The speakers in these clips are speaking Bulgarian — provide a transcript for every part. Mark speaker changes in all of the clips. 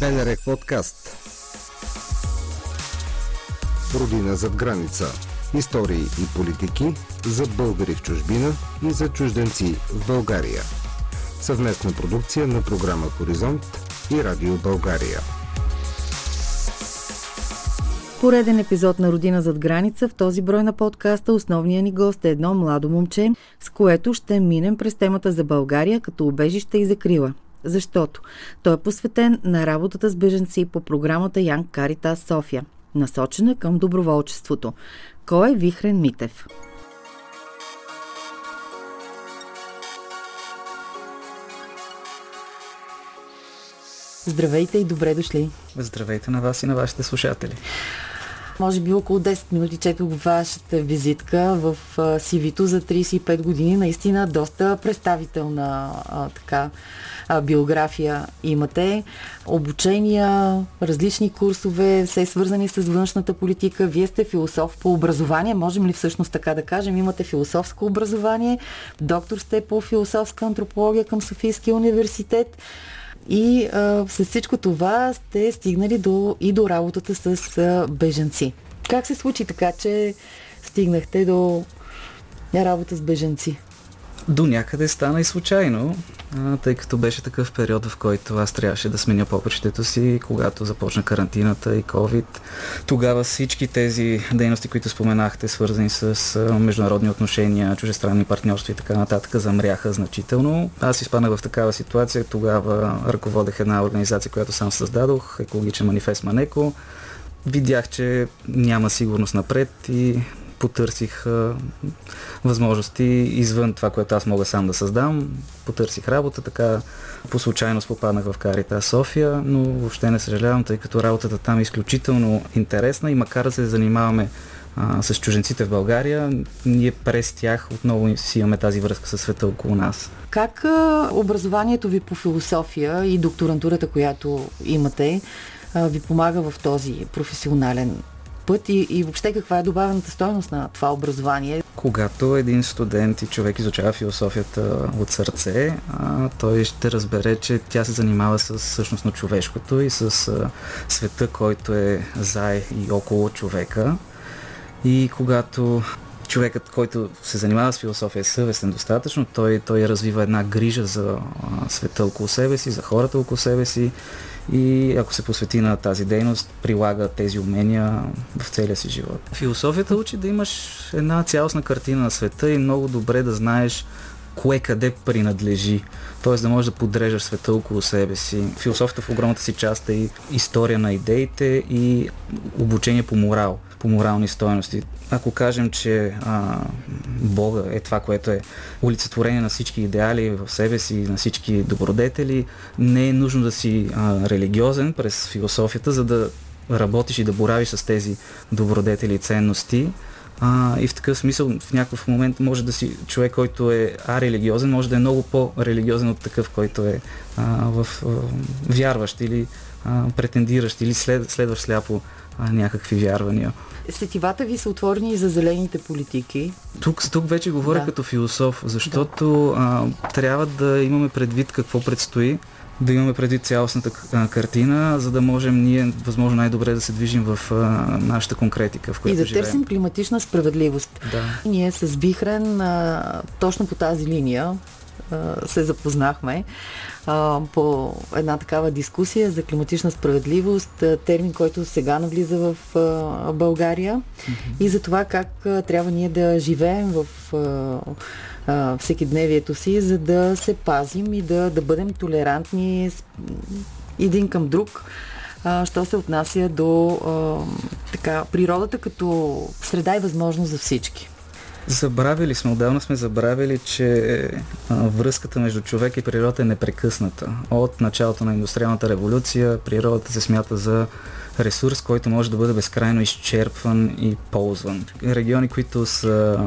Speaker 1: БНР подкаст Родина зад граница Истории и политики за българи в чужбина и за чужденци в България. Съвместна продукция на програма Хоризонт и Радио България.
Speaker 2: Пореден епизод на Родина зад граница. В този брой на подкаста основният ни гост е едно младо момче, с което ще минем през темата за България като убежище и закрила. Защото той е посветен на работата с беженци по програмата Янг Каритас София, насочена към доброволчеството. Кой е Вихрен Митев? Здравейте и добре дошли.
Speaker 3: Здравейте на вас и на вашите слушатели.
Speaker 2: Може би около 10 минути четох вашата визитка в CV-то за 35 години. Наистина доста представителна а, така, биография имате. Обучения, различни курсове, все свързани с външната политика. Вие сте философ по образование. Можем ли всъщност така да кажем? Имате философско образование. Доктор сте по философска антропология към Софийския университет. И а, с всичко това сте стигнали до, и до работата с а, беженци. Как се случи така, че стигнахте до работа с беженци?
Speaker 3: До някъде стана и случайно, а, тъй като беше такъв период, в който аз трябваше да сменя попрището си, когато започна карантината и COVID. Тогава всички тези дейности, които споменахте, свързани с международни отношения, чужестранни партньорства и така нататък, замряха значително. Аз изпаднах в такава ситуация. Тогава ръководех една организация, която сам създадох, екологичен манифест Манеко. Видях, че няма сигурност напред и потърсих а, възможности извън това, което аз мога сам да създам. Потърсих работа, така по случайност попаднах в Карита София, но въобще не съжалявам, тъй като работата там е изключително интересна и макар да се занимаваме а, с чуженците в България, ние през тях отново си имаме тази връзка със света около нас.
Speaker 2: Как а, образованието ви по философия и докторантурата, която имате, ви помага в този професионален път и, и въобще каква е добавената стоеност на това образование?
Speaker 3: Когато един студент и човек изучава философията от сърце, той ще разбере, че тя се занимава с същност на човешкото и с света, който е за и около човека. И когато човекът, който се занимава с философия е съвестен достатъчно, той, той развива една грижа за света около себе си, за хората около себе си и ако се посвети на тази дейност, прилага тези умения в целия си живот. Философията учи да имаш една цялостна картина на света и много добре да знаеш кое къде принадлежи. Т.е. да можеш да подрежаш света около себе си. Философията в огромната си част е и история на идеите и обучение по морал, по морални стоености. Ако кажем, че а, Бога е това, което е олицетворение на всички идеали в себе си, на всички добродетели, не е нужно да си а, религиозен през философията, за да работиш и да боравиш с тези добродетели и ценности. А, и в такъв смисъл в някакъв момент може да си човек, който е арелигиозен, може да е много по-религиозен от такъв, който е а, в, а, вярващ или а, претендиращ или след, следващ сляпо а, някакви вярвания.
Speaker 2: Сетивата ви са отворени и за зелените политики.
Speaker 3: Тук, тук вече говоря да. като философ, защото да. а, трябва да имаме предвид какво предстои да имаме преди цялостната картина, за да можем ние възможно най-добре да се движим в нашата конкретика, в която
Speaker 2: И да
Speaker 3: живеем.
Speaker 2: търсим климатична справедливост.
Speaker 3: Да.
Speaker 2: Ние с Вихрен а, точно по тази линия се запознахме а, по една такава дискусия за климатична справедливост, термин, който сега навлиза в а, България mm-hmm. и за това как а, трябва ние да живеем в всекидневието си, за да се пазим и да, да бъдем толерантни един към друг, що се отнася до а, така, природата като среда и възможност за всички.
Speaker 3: Забравили сме, отдавна сме забравили, че връзката между човек и природа е непрекъсната. От началото на индустриалната революция природата се смята за ресурс, който може да бъде безкрайно изчерпван и ползван. Региони, които са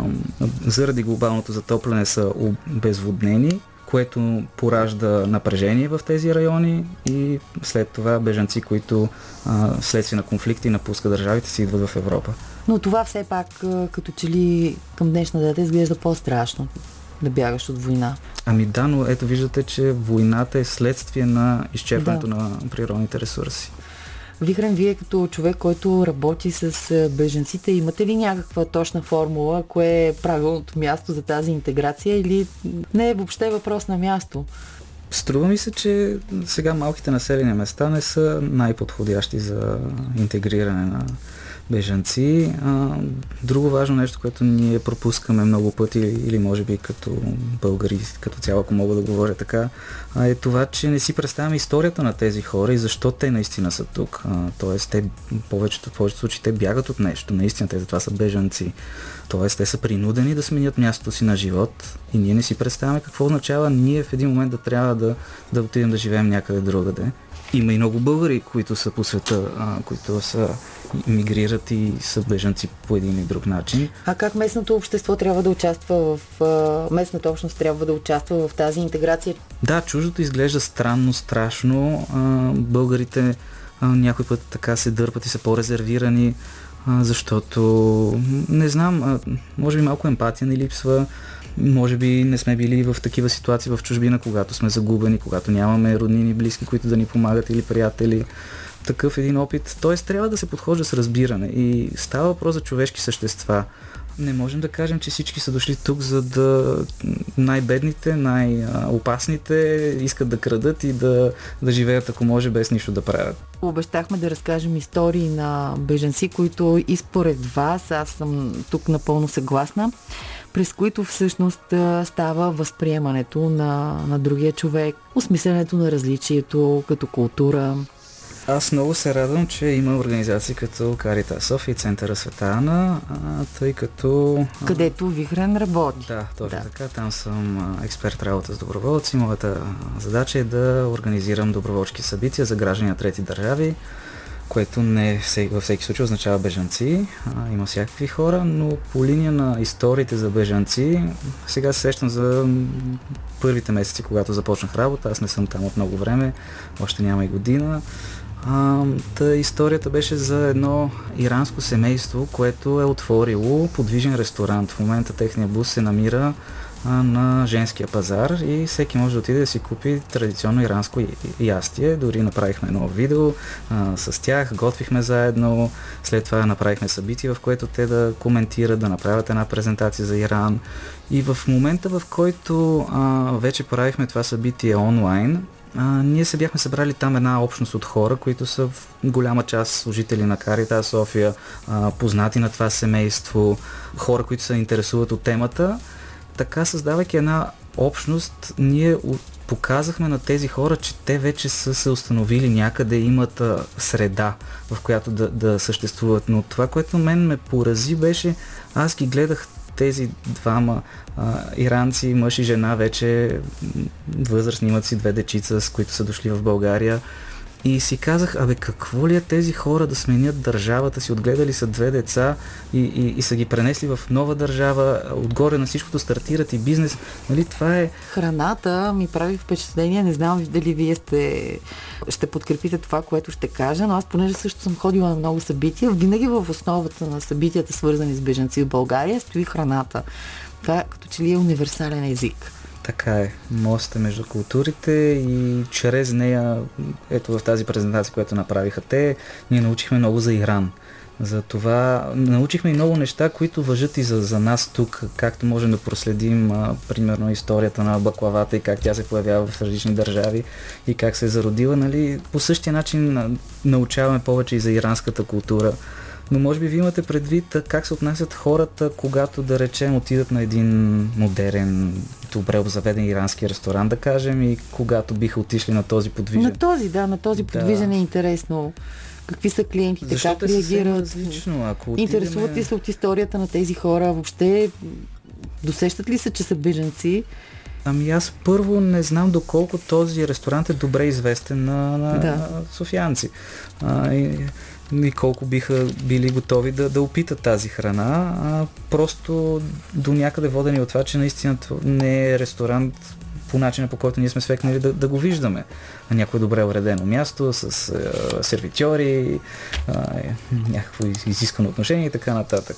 Speaker 3: заради глобалното затопляне са обезводнени, което поражда напрежение в тези райони и след това бежанци, които а, следствие на конфликти напускат държавите си идват в Европа.
Speaker 2: Но това все пак като че ли към днешна дата изглежда по-страшно. да бягаш от война.
Speaker 3: Ами да, но ето виждате, че войната е следствие на изчерпването да. на природните ресурси.
Speaker 2: Вихрен, вие като човек, който работи с беженците, имате ли някаква точна формула, кое е правилното място за тази интеграция или не е въобще въпрос на място?
Speaker 3: Струва ми се, че сега малките населени места не са най-подходящи за интегриране на бежанци. А, друго важно нещо, което ние пропускаме много пъти, или може би като българи, като цяло, ако мога да говоря така, а, е това, че не си представяме историята на тези хора и защо те наистина са тук. А, тоест, те, повечето, в повечето случаи те бягат от нещо. Наистина, те затова са бежанци. Тоест, те са принудени да сменят мястото си на живот и ние не си представяме какво означава ние в един момент да трябва да, да отидем да живеем някъде другаде. Има и много българи, които са по света, а, които са мигрират и са бежанци по един или друг начин.
Speaker 2: А как местното общество трябва да участва в... Местната общност трябва да участва в тази интеграция?
Speaker 3: Да, чуждото изглежда странно, страшно. Българите някой път така се дърпат и са по-резервирани, защото не знам, може би малко емпатия не липсва. Може би не сме били в такива ситуации в чужбина, когато сме загубени, когато нямаме роднини, близки, които да ни помагат или приятели такъв един опит. Тоест трябва да се подхожда с разбиране и става въпрос за човешки същества. Не можем да кажем, че всички са дошли тук, за да най-бедните, най-опасните искат да крадат и да, да живеят, ако може, без нищо да правят.
Speaker 2: Обещахме да разкажем истории на беженци, които и според вас, аз съм тук напълно съгласна, през които всъщност става възприемането на, на другия човек, осмисленето на различието като култура,
Speaker 3: аз много се радвам, че има организации като Карита София и Центъра Света Ана, тъй като...
Speaker 2: Където Вихрен работи.
Speaker 3: Да, точно да. така. Там съм експерт работа с доброволци. Моята задача е да организирам доброволчески събития за граждани на трети държави, което не във всеки случай означава бежанци. А, има всякакви хора, но по линия на историите за бежанци, сега се сещам за първите месеци, когато започнах работа. Аз не съм там от много време, още няма и година. А, та историята беше за едно иранско семейство, което е отворило подвижен ресторант. В момента техния бус се намира а, на женския пазар и всеки може да отиде да си купи традиционно иранско ястие. Дори направихме едно видео а, с тях, готвихме заедно, след това направихме събитие, в което те да коментират, да направят една презентация за Иран. И в момента, в който а, вече правихме това събитие онлайн, а, ние се бяхме събрали там една общност от хора, които са в голяма част служители на Карита София, а, познати на това семейство, хора, които се интересуват от темата. Така, създавайки една общност, ние показахме на тези хора, че те вече са се установили някъде, имат а, среда, в която да, да съществуват. Но това, което мен ме порази, беше, аз ги гледах тези двама а, иранци, мъж и жена, вече възрастни имат си две дечица, с които са дошли в България. И си казах, абе какво ли е тези хора да сменят държавата си, отгледали са две деца и, и, и са ги пренесли в нова държава, отгоре на всичкото стартират и бизнес. Нали, това е...
Speaker 2: Храната ми прави впечатление, не знам дали вие сте, ще подкрепите това, което ще кажа, но аз понеже също съм ходила на много събития, винаги в основата на събитията, свързани с бежанци в България, стои храната. Това като че ли е универсален език.
Speaker 3: Така е. Моста между културите и чрез нея, ето в тази презентация, която направиха те, ние научихме много за Иран. За това научихме и много неща, които въжат и за, за нас тук, както можем да проследим, а, примерно, историята на баклавата и как тя се появява в различни държави и как се е зародила. Нали? По същия начин научаваме повече и за иранската култура но може би ви имате предвид как се отнасят хората, когато да речем отидат на един модерен, добре обзаведен ирански ресторант, да кажем, и когато биха отишли на този подвижен.
Speaker 2: На този, да, на този подвижен да. е интересно. Какви са клиентите,
Speaker 3: Защото
Speaker 2: как реагират.
Speaker 3: Различно, ако
Speaker 2: отидеме... Интересуват ли се от историята на тези хора? Въобще досещат ли се, че са беженци?
Speaker 3: Ами аз първо не знам доколко този ресторант е добре известен на, на да. софианци. А, и, и колко биха били готови да, да опитат тази храна. А, просто до някъде водени от това, че наистина не е ресторант по начина по който ние сме свекнали да, да го виждаме. На някое добре уредено място, с а, сервитьори, а, някакво изискано отношение и така нататък.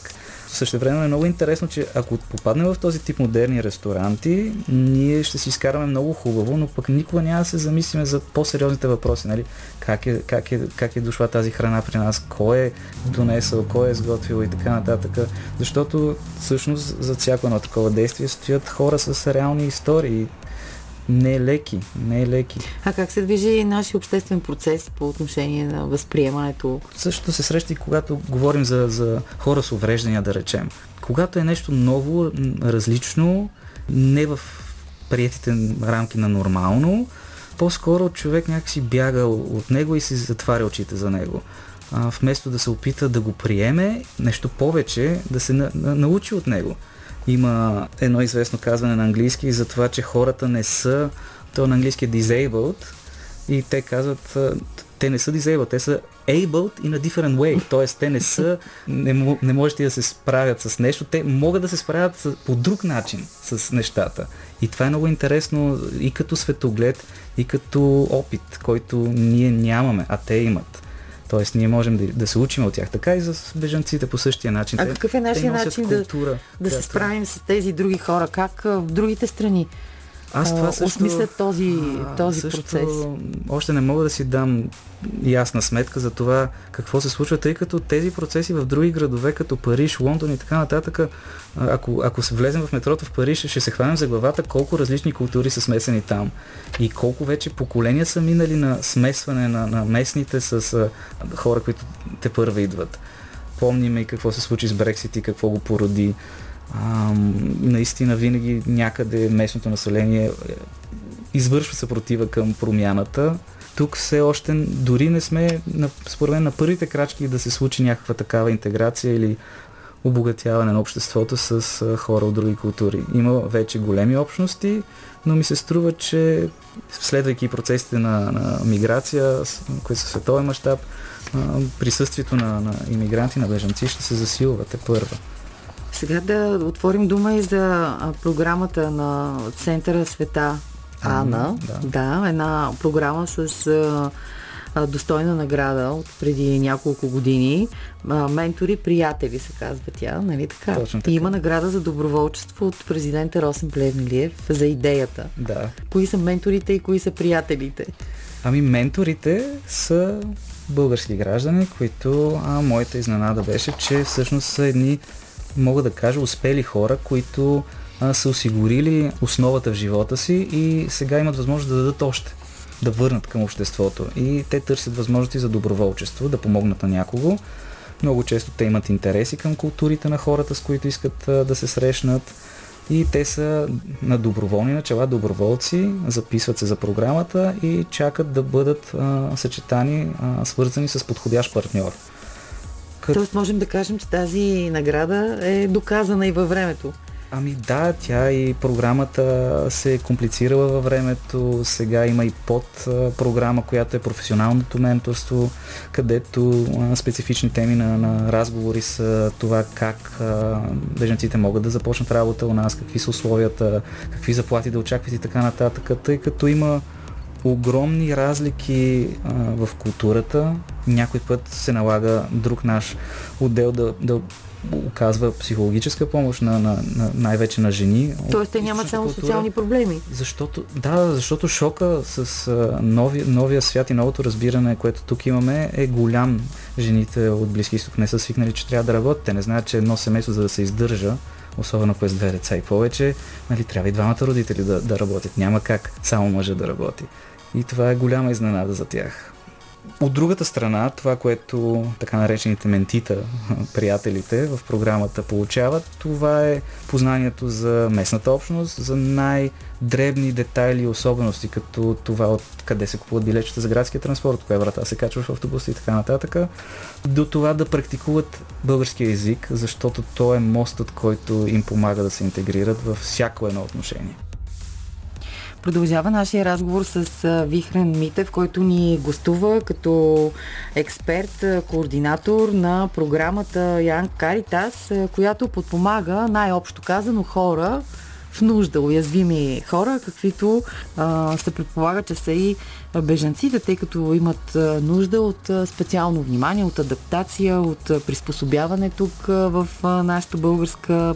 Speaker 3: Също време е много интересно, че ако попаднем в този тип модерни ресторанти, ние ще си изкараме много хубаво, но пък никога няма да се замислиме за по-сериозните въпроси. Нали? Как, е, как, е, как е дошла тази храна при нас, кой е донесъл, кой е изготвил и така нататък. Защото всъщност за всяко едно такова действие стоят хора с реални истории не е леки, не е леки.
Speaker 2: А как се движи нашия обществен процес по отношение на възприемането?
Speaker 3: Също се среща и когато говорим за, за хора с увреждания, да речем. Когато е нещо ново, различно, не в приятите рамки на нормално, по-скоро човек някакси бяга от него и си затваря очите за него. А, вместо да се опита да го приеме, нещо повече, да се на, на, научи от него. Има едно известно казване на английски за това, че хората не са, то на английски е disabled, и те казват, те не са disabled, те са able in a different way, т.е. те не са, не, не можете да се справят с нещо, те могат да се справят с, по друг начин с нещата. И това е много интересно и като светоглед, и като опит, който ние нямаме, а те имат. Тоест, ние можем да, да се учим от тях. Така и за бежанците по същия начин.
Speaker 2: А какъв е нашия начин култура, да, да се справим с тези други хора? Как в другите страни аз това също, осмислят този, този също, процес?
Speaker 3: Още не мога да си дам ясна сметка за това какво се случва, тъй като тези процеси в други градове, като Париж, Лондон и така нататък, ако, ако се влезем в метрото в Париж, ще се хванем за главата колко различни култури са смесени там и колко вече поколения са минали на смесване на, на местните с а, хора, които те първа идват. Помним и какво се случи с Брексит и какво го породи. А, наистина винаги някъде местното население е, извършва съпротива към промяната. Тук все още дори не сме, според мен, на първите крачки да се случи някаква такава интеграция или обогатяване на обществото с хора от други култури. Има вече големи общности, но ми се струва, че следвайки процесите на, на миграция, които са световен мащаб, присъствието на, на иммигранти, на бежанци ще се засилва те първа.
Speaker 2: Сега да отворим дума и за програмата на Центъра Света Ана. Да. да, една програма с а, достойна награда от преди няколко години. А, ментори, приятели се казва тя, нали така?
Speaker 3: Точно така.
Speaker 2: И има награда за доброволчество от президента Росен Плевнелиев за идеята.
Speaker 3: Да.
Speaker 2: Кои са менторите и кои са приятелите?
Speaker 3: Ами менторите са български граждани, които а, моята изненада беше, че всъщност са едни мога да кажа, успели хора, които а, са осигурили основата в живота си и сега имат възможност да дадат още, да върнат към обществото. И те търсят възможности за доброволчество, да помогнат на някого. Много често те имат интереси към културите на хората, с които искат а, да се срещнат. И те са на доброволни начала доброволци, записват се за програмата и чакат да бъдат а, съчетани, а, свързани с подходящ партньор.
Speaker 2: Като... Тоест можем да кажем, че тази награда е доказана и във времето.
Speaker 3: Ами да, тя и програмата се е комплицирала във времето. Сега има и под програма, която е професионалното менторство, където специфични теми на, на разговори са това как а, беженците могат да започнат работа у нас, какви са условията, какви заплати да очакват и така нататък, тъй като има огромни разлики а, в културата. Някой път се налага друг наш отдел да, да оказва психологическа помощ на, на, на най-вече на жени.
Speaker 2: Тоест те нямат само култура, социални проблеми.
Speaker 3: Защото, да, защото шока с а, нови, новия свят и новото разбиране, което тук имаме, е голям. Жените от Близки изток не са свикнали, че трябва да работят. Те не знаят, че едно семейство, за да се издържа, особено ако е с две деца и повече, нали, трябва и двамата родители да, да работят. Няма как само мъжа да работи. И това е голяма изненада за тях. От другата страна, това, което така наречените ментита, приятелите в програмата получават, това е познанието за местната общност, за най-дребни детайли и особености, като това от къде се купуват билетчета за градския транспорт, коя врата се качва в автобуса и така нататък, до това да практикуват българския език, защото то е мостът, който им помага да се интегрират във всяко едно отношение.
Speaker 2: Продължава нашия разговор с Вихрен Митев, който ни гостува като експерт, координатор на програмата Ян Каритас, която подпомага най-общо казано хора в нужда, уязвими хора, каквито а, се предполага, че са и бежанците, тъй като имат нужда от специално внимание, от адаптация, от приспособяване тук в нашата българска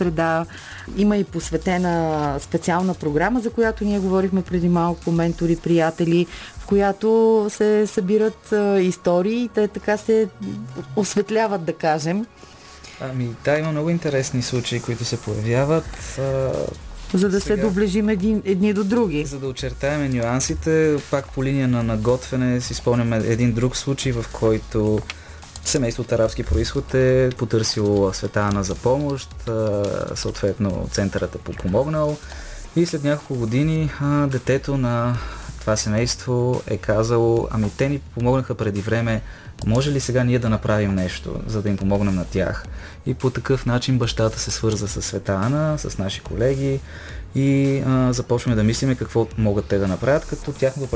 Speaker 2: среда. Има и посветена специална програма, за която ние говорихме преди малко, ментори, приятели, в която се събират истории и те така се осветляват, да кажем.
Speaker 3: Ами да, има много интересни случаи, които се появяват.
Speaker 2: За да Сега, се доближим един, едни до други.
Speaker 3: За да очертаем нюансите, пак по линия на наготвяне си спомняме един друг случай, в който семейство от арабски происход е потърсило света Ана за помощ, съответно центърът е помогнал и след няколко години детето на това семейство е казало, ами те ни помогнаха преди време, може ли сега ние да направим нещо, за да им помогнем на тях? И по такъв начин бащата се свърза с Света Ана, с наши колеги и а, започваме да мислиме какво могат те да направят, като тяхното